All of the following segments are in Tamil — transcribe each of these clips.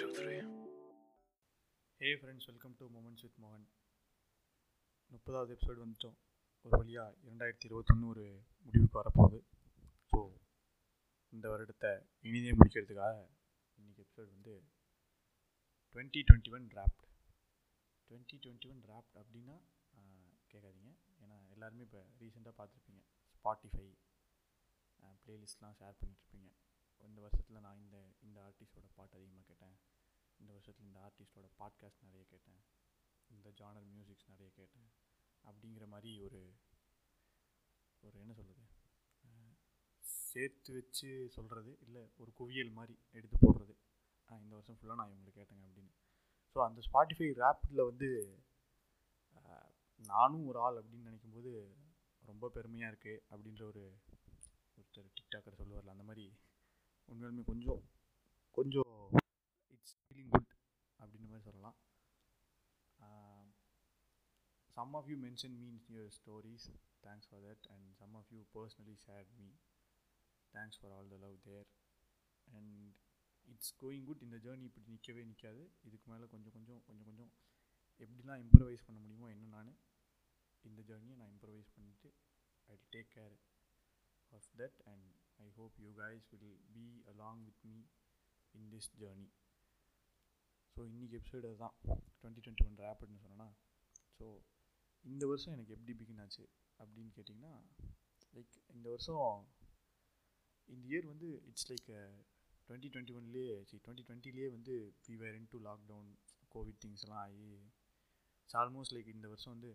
Two three hey friends welcome to moments with மோகன் முப்பதாவது எபிசோடு வந்துட்டோம். ஒரு வழியாக இரண்டாயிரத்தி இருபத்தொன்று ஒரு முடிவுக்கு வரப்போகுது. ஸோ இந்த வருடத்தை இனிதே முடிக்கிறதுக்காக இன்றைக்கி எபிசோடு வந்து twenty twenty one wrapped twenty twenty one wrapped அப்படின்னா கேட்காதீங்க. ஏன்னா எல்லாருமே இப்போ ரீசெண்டாக பார்த்துருப்பீங்க. ஸ்பாட்டிஃபை ப்ளேலிஸ்ட்லாம் ஷேர் பண்ணிட்டுருப்பீங்க இந்த வருஷத்தில் நான் இந்த இந்த ஆர்டிஸ்டோட பாட்டு அதிகமாக கேட்டேன். இந்த வருஷத்தில் இந்த ஆர்டிஸ்டோட பாட்காஸ்ட் நிறைய கேட்டேன். இந்த ஜானர் மியூசிக்ஸ் நிறைய கேட்டேன். அப்படிங்கிற மாதிரி ஒரு ஒரு என்ன சொல்கிறது சேர்த்து வச்சு சொல்கிறது இல்லை ஒரு குவியல் மாதிரி எடுத்து போடுறது. இந்த வருஷம் ஃபுல்லாக நான் இவங்களை கேட்டேங்க அப்படின்னு. ஸோ அந்த ஸ்பாட்டிஃபை ரேப்பில் வந்து நானும் ஒரு ஆள் அப்படின்னு நினைக்கும்போது ரொம்ப பெருமையாக இருக்குது அப்படின்ற ஒரு ஒருத்தர் டிக்டாக்கர் சொல்லுவார்ல அந்த மாதிரி உண்மையாலுமே கொஞ்சம் கொஞ்சம் இட்ஸ் ஃபீலிங் குட் அப்படின்ற மாதிரி சொல்லலாம். Some of you mention means your stories thanks for that and some of you personally share me thanks for all the love there and it's going good இந்த ஜேர்னி இப்படி நிற்கவே நிற்காது இதுக்கு மேலே கொஞ்சம் கொஞ்சம் கொஞ்சம் கொஞ்சம் எப்படிலாம் இம்ப்ரவைஸ் பண்ண முடியுமோ என்ன நான் இந்த ஜேர்னியை நான் இம்ப்ரவைஸ் பண்ணிவிட்டு I take care of that and I hope you guys will be along with me in this journey so இன்றைக்கி எபிசோடு தான் டுவெண்ட்டி டுவெண்ட்டி ஒன் ரேப்பிட்னு சொன்னேன்னா ஸோ இந்த வருஷம் எனக்கு எப்படி பிகின் ஆச்சு அப்படின்னு கேட்டிங்கன்னா லைக் இந்த வருஷம் இந்த இயர் வந்து இட்ஸ் லைக் டுவெண்ட்டி டுவெண்ட்டி ஒன்லேயே சரி டுவெண்ட்டி டுவெண்ட்டிலேயே வந்து we were into lockdown covid things எல்லாம் ஆகி ஆல்மோஸ்ட் லைக் இந்த வருஷம் வந்து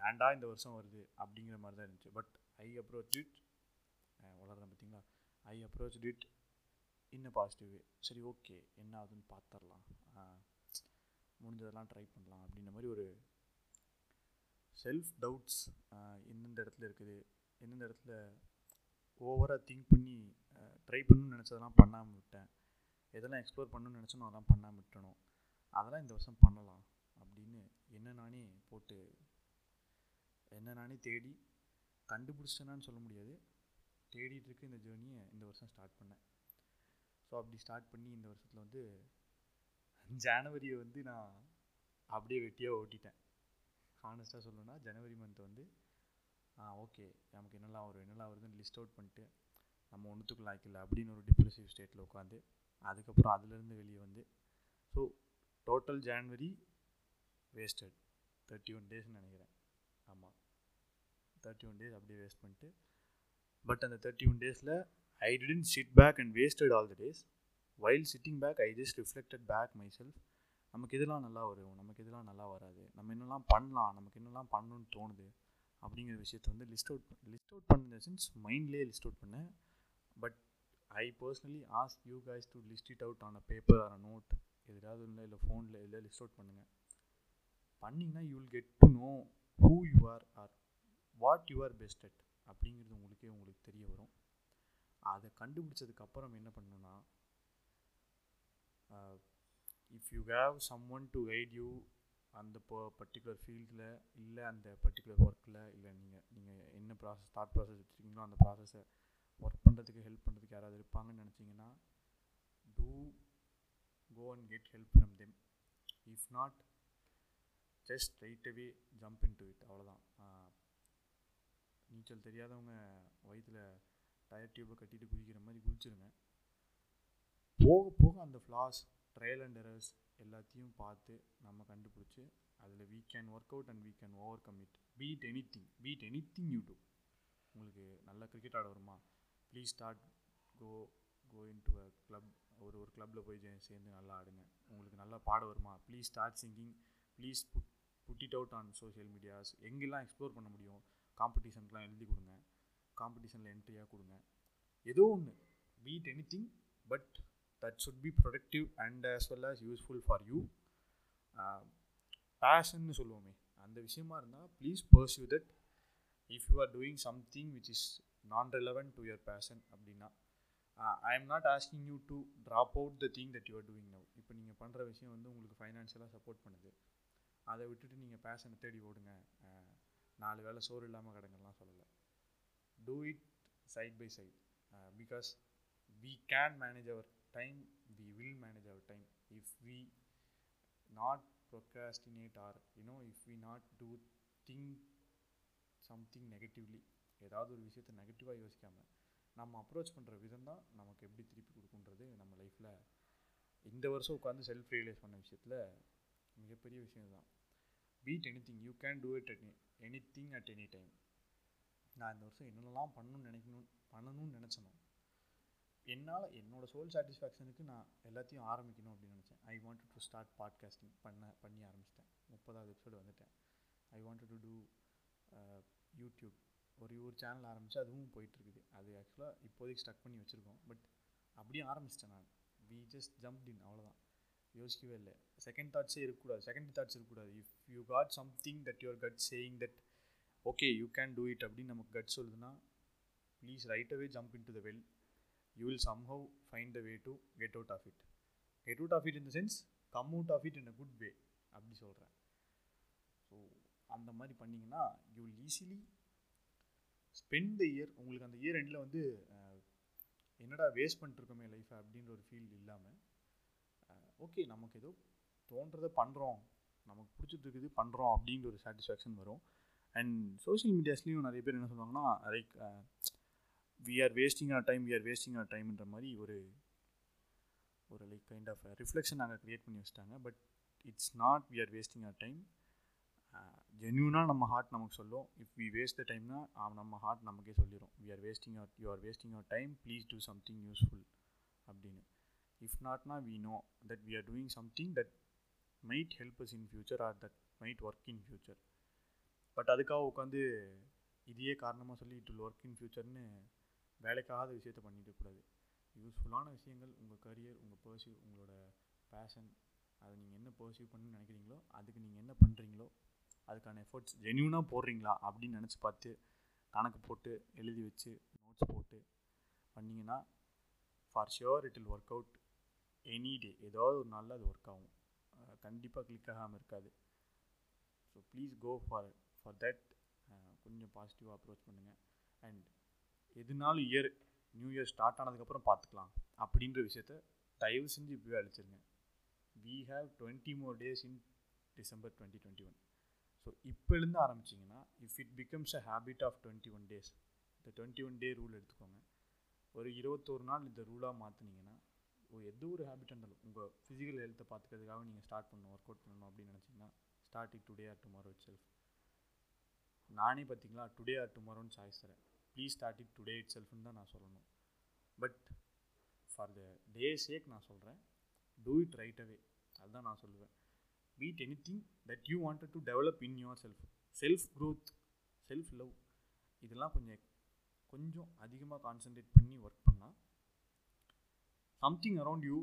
ஏன்டா இந்த வருஷம் வருது அப்படிங்கிற மாதிரி தான் இருந்துச்சு. பட் ஐ அப்ரோச் இட் வளர்றேன் பார்த்தீங்களா? I approach it a positive way சரி ஓகே என்ன ஆகுதுன்னு பார்த்துடலாம் முடிஞ்சதெல்லாம் ட்ரை பண்ணலாம் அப்படின்ற மாதிரி ஒரு செல்ஃப் டவுட்ஸ் எந்தெந்த இடத்துல இருக்குது எந்தெந்த இடத்துல ஓவராக திங்க் பண்ணி ட்ரை பண்ணணும்னு நினச்சதெல்லாம் பண்ணாமல் விட்டேன். எதெல்லாம் எக்ஸ்ப்ளோர் பண்ணணும்னு நினச்சனோ அதெல்லாம் பண்ணாமல் விட்டணும் அதெல்லாம் இந்த வருஷம் பண்ணலாம் அப்படின்னு என்ன நானே போட்டு என்ன நானே தேடி கண்டுபிடிச்சேனான்னு சொல்ல முடியாது. தேடிட்டு இருக்க இந்த ஜேர்னியை இந்த வருஷம் ஸ்டார்ட் பண்ணேன். ஸோ அப்படி ஸ்டார்ட் பண்ணி இந்த வருஷத்தில் வந்து ஜனவரியை வந்து நான் அப்படியே வெட்டியாக ஓட்டிட்டேன். ஹானஸ்ட்டாக சொல்லணும்னா ஜனவரி மந்த் வந்து ஆ ஓகே நமக்கு என்னெல்லாம் வரும் என்னெல்லாம் வருதுன்னு லிஸ்ட் அவுட் பண்ணிட்டு நம்ம ஒன்றுத்துக்கு லாய்க்கில்ல அப்படின்னு ஒரு டிப்ரெசிவ் ஸ்டேட்டில் உட்காந்து அதுக்கப்புறம் அதுலேருந்து வெளியே வந்து so total January wasted thirty one டேஸ்னு நினைக்கிறேன். ஆமாம் தேர்ட்டி ஒன் டேஸ் அப்படியே வேஸ்ட் பண்ணிட்டு பட் அந்த தேர்ட்டி ஒன் டேஸில் I didn't sit back and wasted all the days while sitting back I just reflected back myself நமக்கு இதெல்லாம் நல்லா வரும் நமக்கு இதெல்லாம் நல்லா வராது. நம்ம என்னெல்லாம் பண்ணலாம் நமக்கு என்னெல்லாம் பண்ணணும்னு தோணுது அப்படிங்கிற விஷயத்த வந்து லிஸ்ட் அவுட் லிஸ்ட் அவுட் பண்ண சென்ஸ் மைண்ட்லேயே லிஸ்ட் அவுட் பண்ணேன். But I personally ask you guys to list it out on a paper or note எதாவது இல்லை இல்லை ஃபோனில் இல்லை லிஸ்ட் அவுட் பண்ணுங்கள் பண்ணிங்கன்னா you will get to know who you are are what you are best at அப்படிங்கிறது உங்களுக்கே உங்களுக்கு தெரிய வரும். அதை கண்டுபிடிச்சதுக்கப்புறம் என்ன பண்ணணுன்னா if you have someone to guide you அந்த பர்டிகுலர் ஃபீல்டில் இல்லை அந்த பர்டிகுலர் ஒர்க்கில் இல்லை நீங்கள் நீங்கள் என்ன ப்ராசஸ் தாட் ப்ராசஸ் வச்சுருக்கீங்களோ அந்த ப்ராசஸை ஒர்க் பண்ணுறதுக்கு ஹெல்ப் பண்ணுறதுக்கு யாராவது இருப்பாங்கன்னு நினச்சிங்கன்னா to go and get help from them if not just right away jump into it அவ்வளோதான் நீச்சல் தெரியாதவங்க வயிற்றில் டயர் டியூப்பை கட்டிட்டு குதிக்கிற மாதிரி குதிச்சிருங்க. போக போக அந்த ஃப்ளாஸ் ட்ரையல் அண்ட் எரர்ஸ் எல்லாத்தையும் பார்த்து நம்ம கண்டுபிடிச்சி அதில் we can work out and we can overcome it beat anything beat anything you do உங்களுக்கு நல்ல கிரிக்கெட் ஆட வருமா? Please start go go into a club ஒரு ஒரு கிளப்பில் போய் சேர்ந்து நல்லா ஆடுங்க. உங்களுக்கு நல்லா பாட வருமா? Please start singing please put put it out on social medias எங்கெல்லாம் எக்ஸ்ப்ளோர் பண்ண முடியும்? காம்படிஷனுக்குலாம் எழுதி கொடுங்க. காம்படிஷனில் என்ட்ரியாக கொடுங்க. ஏதோ ஒன்று beat anything but that should be productive and as well as useful for you பேஷன்னு சொல்லுவோமே. அந்த விஷயமா இருந்தால் please pursue that if you are doing something which is non relevant to your passion அப்படின்னா I am not asking you to drop out the thing that you are doing now இப்போ நீங்கள் பண்ணுற விஷயம் வந்து உங்களுக்கு ஃபைனான்ஷியலாக சப்போர்ட் பண்ணுது. அதை விட்டுட்டு நீங்கள் பேஷனை தேடி ஓடுங்க. நாலு வேளை சோறு இல்லாமல் கிடங்கலாம் சொல்லலை. Do it side by side because we can manage our time we will manage our time if we not procrastinate or you know if we not do think something negatively ஏதாவது ஒரு விஷயத்தை நெகட்டிவாக யோசிக்காமல் நம்ம அப்ரோச் பண்ணுற விதம் தான் நமக்கு எப்படி திருப்பி கொடுக்குன்றது நம்ம லைஃப்பில் இந்த வருஷம் உட்காந்து செல்ஃப் ரியலைஸ் பண்ண விஷயத்தில் மிகப்பெரிய விஷயம் தான் beat anything you can do it at anything at any time நான் இந்த வருஷம் என்னென்னலாம் பண்ணணும்னு நினைக்கணும் பண்ணணும்னு நினச்சணும் என்னால் என்னோட சோல் சாட்டிஸ்ஃபேக்ஷனுக்கு நான் எல்லாத்தையும் ஆரம்பிக்கணும் அப்படின்னு நினச்சேன். I want to start podcasting பண்ண பண்ணி ஆரம்பிச்சிட்டேன். முப்பதாவது எபிசோடு வந்துட்டேன். I want to do YouTube ஒரு ஒரு சேனல் ஆரம்பித்து அதுவும் போயிட்டுருக்குது. அது ஆக்சுவலாக இப்போதைக்கு ஸ்டக் பண்ணி வச்சுருக்கோம். பட் அப்படியே ஆரம்பிச்சிட்டேன் நான். வி ஜஸ்ட் ஜம்ப் இன் அவ்வளோதான் யோசிக்கவே இல்லை. செகண்ட் தாட்ஸே இருக்கக்கூடாது. செகண்ட் தாட்ஸ் இருக்கக்கூடாது. If you got something that your gut saying that okay you can do it அப்படின்னு நமக்கு கட் சொல்லுதுன்னா please right away jump into the well you will somehow find the way to get out of it get out of it in the sense come out of it in a good way அப்படி சொல்கிறேன் ஸோ அந்த மாதிரி பண்ணிங்கன்னா you will easily spend the year உங்களுக்கு அந்த இயர் எண்டில் வந்து என்னடா வேஸ்ட் பண்ணிட்டுருக்கோமே லைஃப்பை அப்படின்ற ஒரு ஃபீல் இல்லாமல் ஓகே நமக்கு ஏதோ தோன்றதை பண்ணுறோம் நமக்கு பிடிச்சிட்டு இருக்குது பண்ணுறோம் அப்படிங்கிற ஒரு சாட்டிஸ்ஃபேக்ஷன் வரும். அண்ட் சோஷியல் மீடியாஸ்லேயும் நிறைய பேர் என்ன சொல்லுவாங்கன்னா like we are wasting our time we are wasting our டைம்ன்ற மாதிரி ஒரு ஒரு லைக் கைண்ட் ஆஃப் ரிஃப்ளெக்ஷன் நாங்கள் க்ரியேட் பண்ணி வச்சிட்டாங்க. But it's not we are wasting our time ஜென்யூனாக நம்ம ஹார்ட் நமக்கு சொல்லும். இஃப் வி வேஸ்ட் த டைம்னா நம்ம ஹார்ட் நமக்கே சொல்லிடும் we are wasting our you are wasting your time please do something useful அப்படின்னு. If நாட்னா we know that we are doing something that might help us in future or that might work in future but அதுக்காக உட்காந்து இதையே காரணமாக சொல்லி இட் வில் ஒர்க் இன் ஃபியூச்சர்னு வேலைக்காகாத விஷயத்த பண்ணிட்டு கூடாது. யூஸ்ஃபுல்லான விஷயங்கள் உங்கள் கரியர் உங்கள் பர்சியூ உங்களோட பேஷன் அதை நீங்கள் என்ன பர்சியூ பண்ணு நினைக்கிறீங்களோ அதுக்கு நீங்கள் என்ன பண்ணுறீங்களோ அதுக்கான எஃபர்ட்ஸ் ஜென்யூனாக போடுறீங்களா அப்படின்னு நினச்சி பார்த்து கணக்கு போட்டு எழுதி வச்சு நோட்ஸ் போட்டு பண்ணிங்கன்னா for sure it will work out any day ஏதாவது ஒரு நாளில் அது ஒர்க் ஆகும். கண்டிப்பாக கிளிக் ஆகாமல் இருக்காது. So please go for for that கொஞ்சம் பாசிட்டிவாக அப்ரோச் பண்ணுங்கள் அண்ட் எதுனாலும் இயர் நியூ இயர் ஸ்டார்ட் ஆனதுக்கப்புறம் பார்த்துக்கலாம் அப்படின்ற விஷயத்த தயவு செஞ்சு இப்போவே அழிச்சிருங்க. We have twenty more days in December twenty twenty one so இப்போலேருந்து ஆரம்பிச்சிங்கன்னா if it becomes a habit of twenty one days இந்த டுவெண்ட்டி ஒன் டே ரூல் எடுத்துக்கோங்க. ஒரு இருபத்தோரு நாள் இந்த ரூலாக மாற்றினீங்கன்னா எந்த ஒரு ஹேபிட் இருந்தாலும் உங்கள் ஃபிசிக்கல் ஹெல்த்தை பார்த்துக்கிறதுக்காக நீங்கள் ஸ்டார்ட் பண்ணணும் ஒர்க் அவுட் பண்ணணும் அப்படின்னு நினச்சிங்கன்னா starting today or tomorrow itself நானே பார்த்தீங்களா டுடே ஆர் டுமாரோன்னு சாய்ஸ் தரேன். ப்ளீஸ் ஸ்டார்ட் இட் டுடே இட் செல்ஃப்னு தான் நான் சொல்லணும். But for the day sake நான் சொல்கிறேன் டூ இட் ரைட் அவே அதுதான் நான் சொல்லுவேன். Beat anything that you wanted to develop in yourself self growth self love இதெல்லாம் கொஞ்சம் கொஞ்சம் அதிகமாக கான்சென்ட்ரேட் பண்ணி ஒர்க் பண்ணால் something around you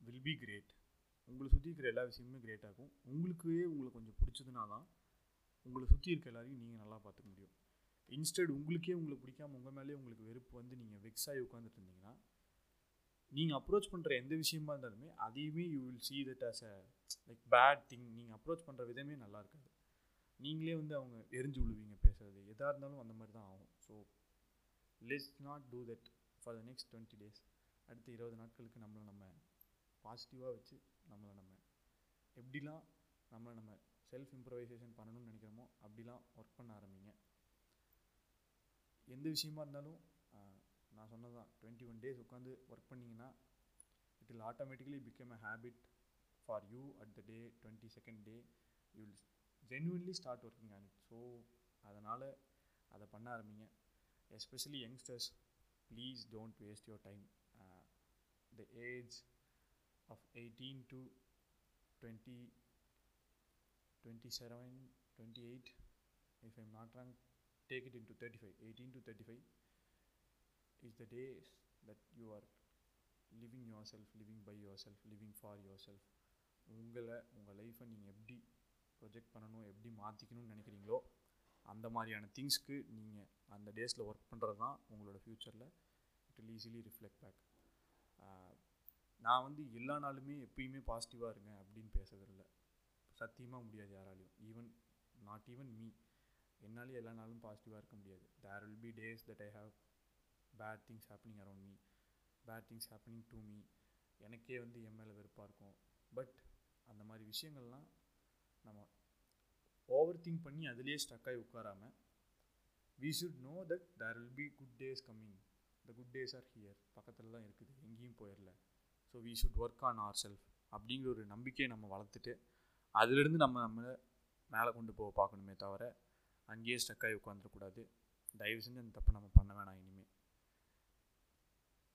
will be great உங்களை சுற்றி இருக்கிற எல்லா விஷயமுமே கிரேட் ஆகும். உங்களுக்கே உங்களை கொஞ்சம் பிடிச்சதுனா தான் உங்களை சுற்றி இருக்க எல்லாரையும் நீங்கள் நல்லா பார்த்துக்க முடியும். இன்ஸ்டெட் உங்களுக்கே உங்களை பிடிக்காம உங்கள் மேலேயே உங்களுக்கு வெறுப்பு வந்து நீங்கள் வெக்ஸ் ஆகி உட்காந்துட்டு இருந்தீங்கன்னா நீங்கள் அப்ரோச் பண்ணுற எந்த விஷயமா இருந்தாலுமே அதையுமே you will see that as a like bad thing நீங்கள் அப்ரோச் பண்ணுற விதமே நல்லா இருக்காது. நீங்களே வந்து அவங்க எரிஞ்சு விழுவீங்க பேசுறது. எதாக இருந்தாலும் அந்த மாதிரி தான் ஆகும். So let's not do that for the next twenty days அடுத்த இருபது நாட்களுக்கு நம்மளை நம்ம பாசிட்டிவாக வச்சு நம்மளை நம்ம எப்படிலாம் நம்மளை நம்ம செல்ஃப் இம்ப்ரவைசேஷன் பண்ணணும்னு நினைக்கிறோமோ அப்படிலாம் ஒர்க் பண்ண ஆரம்பிங்க. எந்த விஷயமா இருந்தாலும் நான் சொன்னது தான் டுவெண்ட்டி ஒன் டேஸ் உட்காந்து ஒர்க் பண்ணிங்கன்னா it will automatically become a habit for you at the day twenty second day you will genuinely start working on it so அதனால் அதை பண்ண ஆரம்பிங்க. Especially youngsters please don't waste your time the age of 18 to 20 27 28 if i'm not wrong take it into 35 18 to 35 is the days that you are living yourself living by yourself living for yourself. உங்களை உங்கள் லைஃப்பை நீங்கள் எப்படி ப்ரொஜெக்ட் பண்ணணும் எப்படி மாற்றிக்கணும்னு நினைக்கிறீங்களோ அந்த மாதிரியான திங்ஸ்க்கு நீங்கள் அந்த டேஸில் ஒர்க் பண்ணுறது தான் உங்களோட ஃப்யூச்சரில் it will easily reflect back நான் வந்து எல்லா நாளுமே எப்பயுமே பாசிட்டிவாக இருங்க அப்படின்னு பேசுறதில்ல. சத்தியமாக முடியாது யாராலையும். ஈவன் நாட் ஈவன் மீ என்னாலே எல்லா நாளும் பாசிட்டிவாக இருக்க முடியாது. There will be days that I have bad things happening around me bad things happening to me எனக்கே வந்து என் மேலே வெறுப்பாக இருக்கும். பட் அந்த மாதிரி விஷயங்கள்லாம் நம்ம ஓவர் திங்க் பண்ணி அதுலேயே ஸ்டக்காகி உட்காராமல் we should know that there will be good days coming the good days are here பக்கத்தில் தான் இருக்குது. எங்கேயும் போயிடல so we should work on ourself அப்படிங்கிற ஒரு நம்பிக்கையை நம்ம வளர்த்துட்டு அதுலேருந்து நம்ம நம்மளை மேலே கொண்டு போக பார்க்கணுமே தவிர அங்கேயே ஸ்டக்காகி உட்காந்துடக்கூடாது தயவு செஞ்சு அந்த தப்பை நம்ம பண்ண வேணாம் இனிமேல்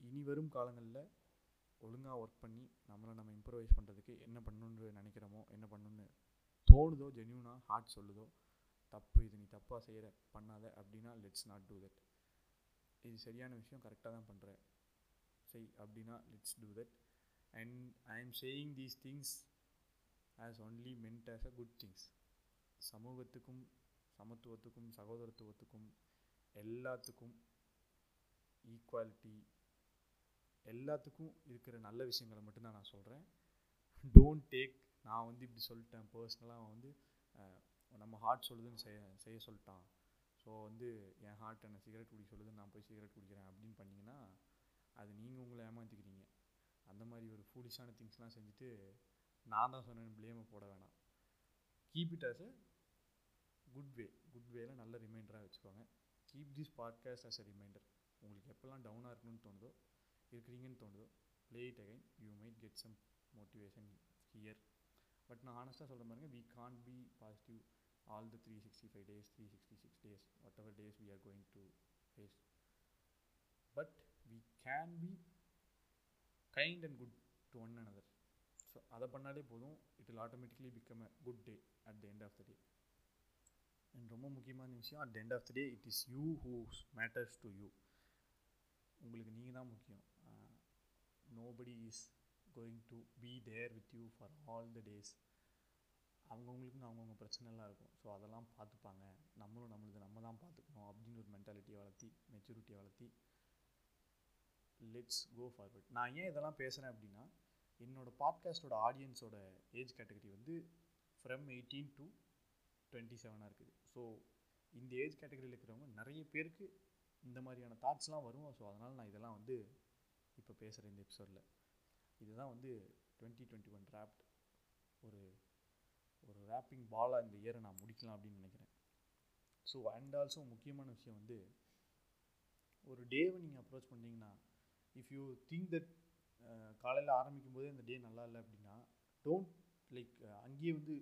இனி வரும் காலங்களில் ஒழுங்காக ஒர்க் பண்ணி நம்மளை நம்ம இம்ப்ரூவைஸ் பண்ணுறதுக்கு என்ன பண்ணணுன்னு நினைக்கிறோமோ என்ன பண்ணணுன்னு தோணுதோ ஜென்யூனாக ஹார்ட் சொல்லுதோ தப்பு இது நீ தப்பாக செய்கிற பண்ணாத அப்படின்னா லெட்ஸ் நாட் டூ தட் இது சரியான விஷயம் கரெக்டாக தான் பண்ணுற செய் அப்படின்னா let's do that and I am saying these things as only meant as a good things சமூகத்துக்கும் சமத்துவத்துக்கும் சகோதரத்துவத்துக்கும் எல்லாத்துக்கும் ஈக்குவாலிட்டி எல்லாத்துக்கும் இருக்கிற நல்ல விஷயங்களை மட்டும்தான் நான் சொல்கிறேன் டோன்ட் டேக் நான் வந்து இப்படி சொல்லிட்டேன் பர்சனலாக வந்து நம்ம ஹார்ட் சொல்லுதுன்னு செய்ய செய்ய சொல்லிட்டான். ஸோ வந்து என் ஹார்ட் என்னை சிகரெட் குடிக்க சொல்லுது நான் போய் சிகரெட் குடிக்கிறேன் அப்படின்னு பண்ணிங்கன்னா அது நீங்கள் உங்களை ஏமாற்றிக்கிறீங்க அந்த மாதிரி ஒரு ஃபூலிஷான திங்ஸ்லாம் செஞ்சுட்டு நான் தான் சொன்னேன் ப்ளேமை போட வேணாம். Keep it as a good way good வேல நல்ல ரிமைண்டராக வச்சுக்கோங்க. Keep this podcast as a reminder உங்களுக்கு எப்போல்லாம் டவுனாக இருக்கணும்னு தோணுதோ இருக்கிறீங்கன்னு தோணுதோ play it again you might get some motivation here but நான் ஆனஸ்ட்டாக சொல்கிற பாருங்க we can be positive all the three sixty five days three sixty six days whatever days we are going to face but we can be kind and good to one another so அதை பண்ணாலே போதும். It will automatically become a good day at the end of the day and ரொம்ப முக்கியமான விஷயம் at the end of the day it is you who's matters to you உங்களுக்கு நீங்கள் தான் முக்கியம். Nobody is going to be there with you for all the days அவங்கவுங்களுக்குன்னு அவங்கவுங்க பிரச்சனைலாம் இருக்கும். ஸோ அதெல்லாம் பார்த்துப்பாங்க. நம்மளும் நம்மளுக்கு நம்ம தான் பார்த்துக்கணும் அப்படின்னு ஒரு மென்டாலிட்டியை வளர்த்தி மெச்சூரிட்டியை வளர்த்தி லெட்ஸ் கோ ஃபார்வர்ட் நான் ஏன் இதெல்லாம் பேசுகிறேன் அப்படின்னா என்னோடய பாட்காஸ்ட்டோட ஆடியன்ஸோட ஏஜ் கேட்டகரி வந்து ஃப்ரம் எயிட்டீன் டு டுவெண்ட்டி செவனாக இருக்குது. ஸோ இந்த ஏஜ் கேட்டகரியில் இருக்கிறவங்க நிறைய பேருக்கு இந்த மாதிரியான தாட்ஸ்லாம் வரும். ஸோ அதனால் நான் இதெல்லாம் வந்து இப்போ பேசுகிறேன் இந்த எபிசோடில் இதுதான் வந்து டுவெண்ட்டி டுவெண்ட்டி ஒன் ரேப்ட் ஒரு ஒரு ரேப்பிங் பாலாக இந்த இயரை நான் முடிக்கலாம் அப்படின்னு நினைக்கிறேன். ஸோ அண்ட் ஆல்சோ முக்கியமான விஷயம் வந்து ஒரு டேவை நீங்கள் அப்ரோச் பண்ணிங்கன்னா இஃப் யூ திங்க் தட் காலையில் ஆரம்பிக்கும் போதே இந்த டே நல்லா இல்லை அப்படின்னா டோன்ட் லைக் அங்கேயே வந்து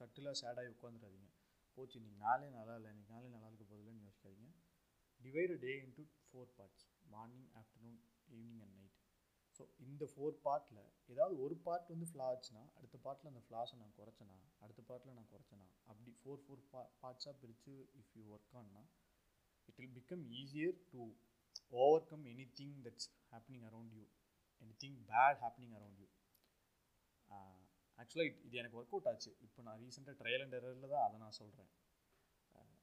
சட்டிலாக சேடாகி உட்காந்துடாதீங்க போச்சு இன்றைக்கி நாளே நல்லா இல்லை இன்றைக்கி நாளே நல்லா இருக்க போதில்லைன்னு யோசிக்காதீங்க. Divide day into four parts morning afternoon evening and night so இந்த ஃபோர் பார்ட்டில் ஏதாவது ஒரு பார்ட் வந்து ஃப்ளா ஆச்சுன்னா அடுத்த பார்ட்டில் அந்த ஃப்ளாஸை நான் குறைச்சேனா அடுத்த பார்ட்டில் நான் குறைச்சேனா அப்படி ஃபோர் ஃபோர் பா பார்ட்ஸாக பிரித்து if you work ஆன்னா it will become easier to overcome anything that's happening around you anything bad happening around you ஆக்சுவலாக இது எனக்கு ஒர்க் அவுட் ஆச்சு. இப்போ நான் ரீசெண்டாக ட்ரையல் அண்ட் எரரில் தான் அதை நான் சொல்கிறேன் uh,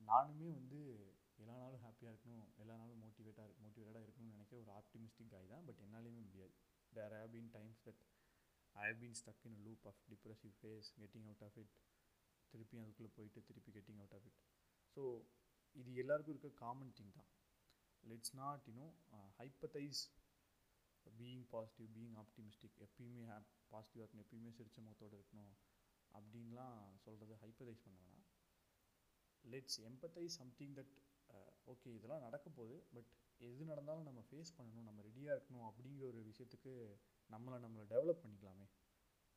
நானுமே வந்து எல்லா நாளும் ஹாப்பியாக இருக்கணும் எல்லா நாளும் மோட்டிவேட்டாக மோட்டிவேட்டடாக இருக்கணும்னு நினைக்கிற ஒரு ஆப்டிமிஸ்டிக் காய் தான் பட் என்னாலையுமே முடியாது. There have been times that I have been stuck in loop of depressive phase getting out of it திருப்பி அதுக்குள்ளே போயிட்டு திருப்பி getting out of it so இது எல்லாருக்கும் இருக்க காமன் திங் தான். Let's not you know hypothesise being positive being optimistic எப்பயுமே ஹேப் பாசிட்டிவாக இருக்கணும் எப்பயுமே சிரிச்ச முகத்தோடு இருக்கணும் அப்படின்லாம் சொல்கிறது ஹைப்பதைஸ் பண்ண வேணாம். Let's emphasise something that okay இதெல்லாம் நடக்க போகுது பட் எது நடந்தாலும் நம்ம ஃபேஸ் பண்ணணும் நம்ம ரெடியாக இருக்கணும் அப்படிங்கிற ஒரு விஷயத்துக்கு நம்மளை நம்மளை டெவலப் பண்ணிக்கலாமே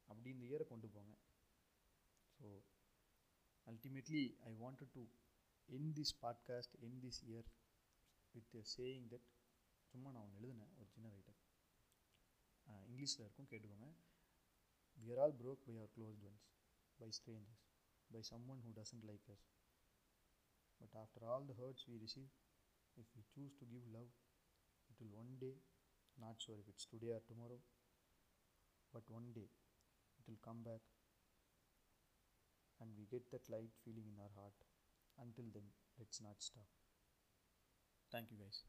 அப்படி இந்த இயரை கொண்டு போங்க. So ultimately I wanted to end this podcast end this year with saying that சும்மா நான் ஒன்று எழுதினேன் ஒரு சின்ன ரைட்டர் இங்கிலீஷில் இருக்கும் கேட்டுக்கோங்க. We are all broke by our closest ones by strangers by someone who doesn't like us But after all the hurts we receive, if we choose to give love, it will one day, not sure if it's today or tomorrow, but one day it will come back and we get that light feeling in our heart. Until then, let's not stop. Thank you, guys.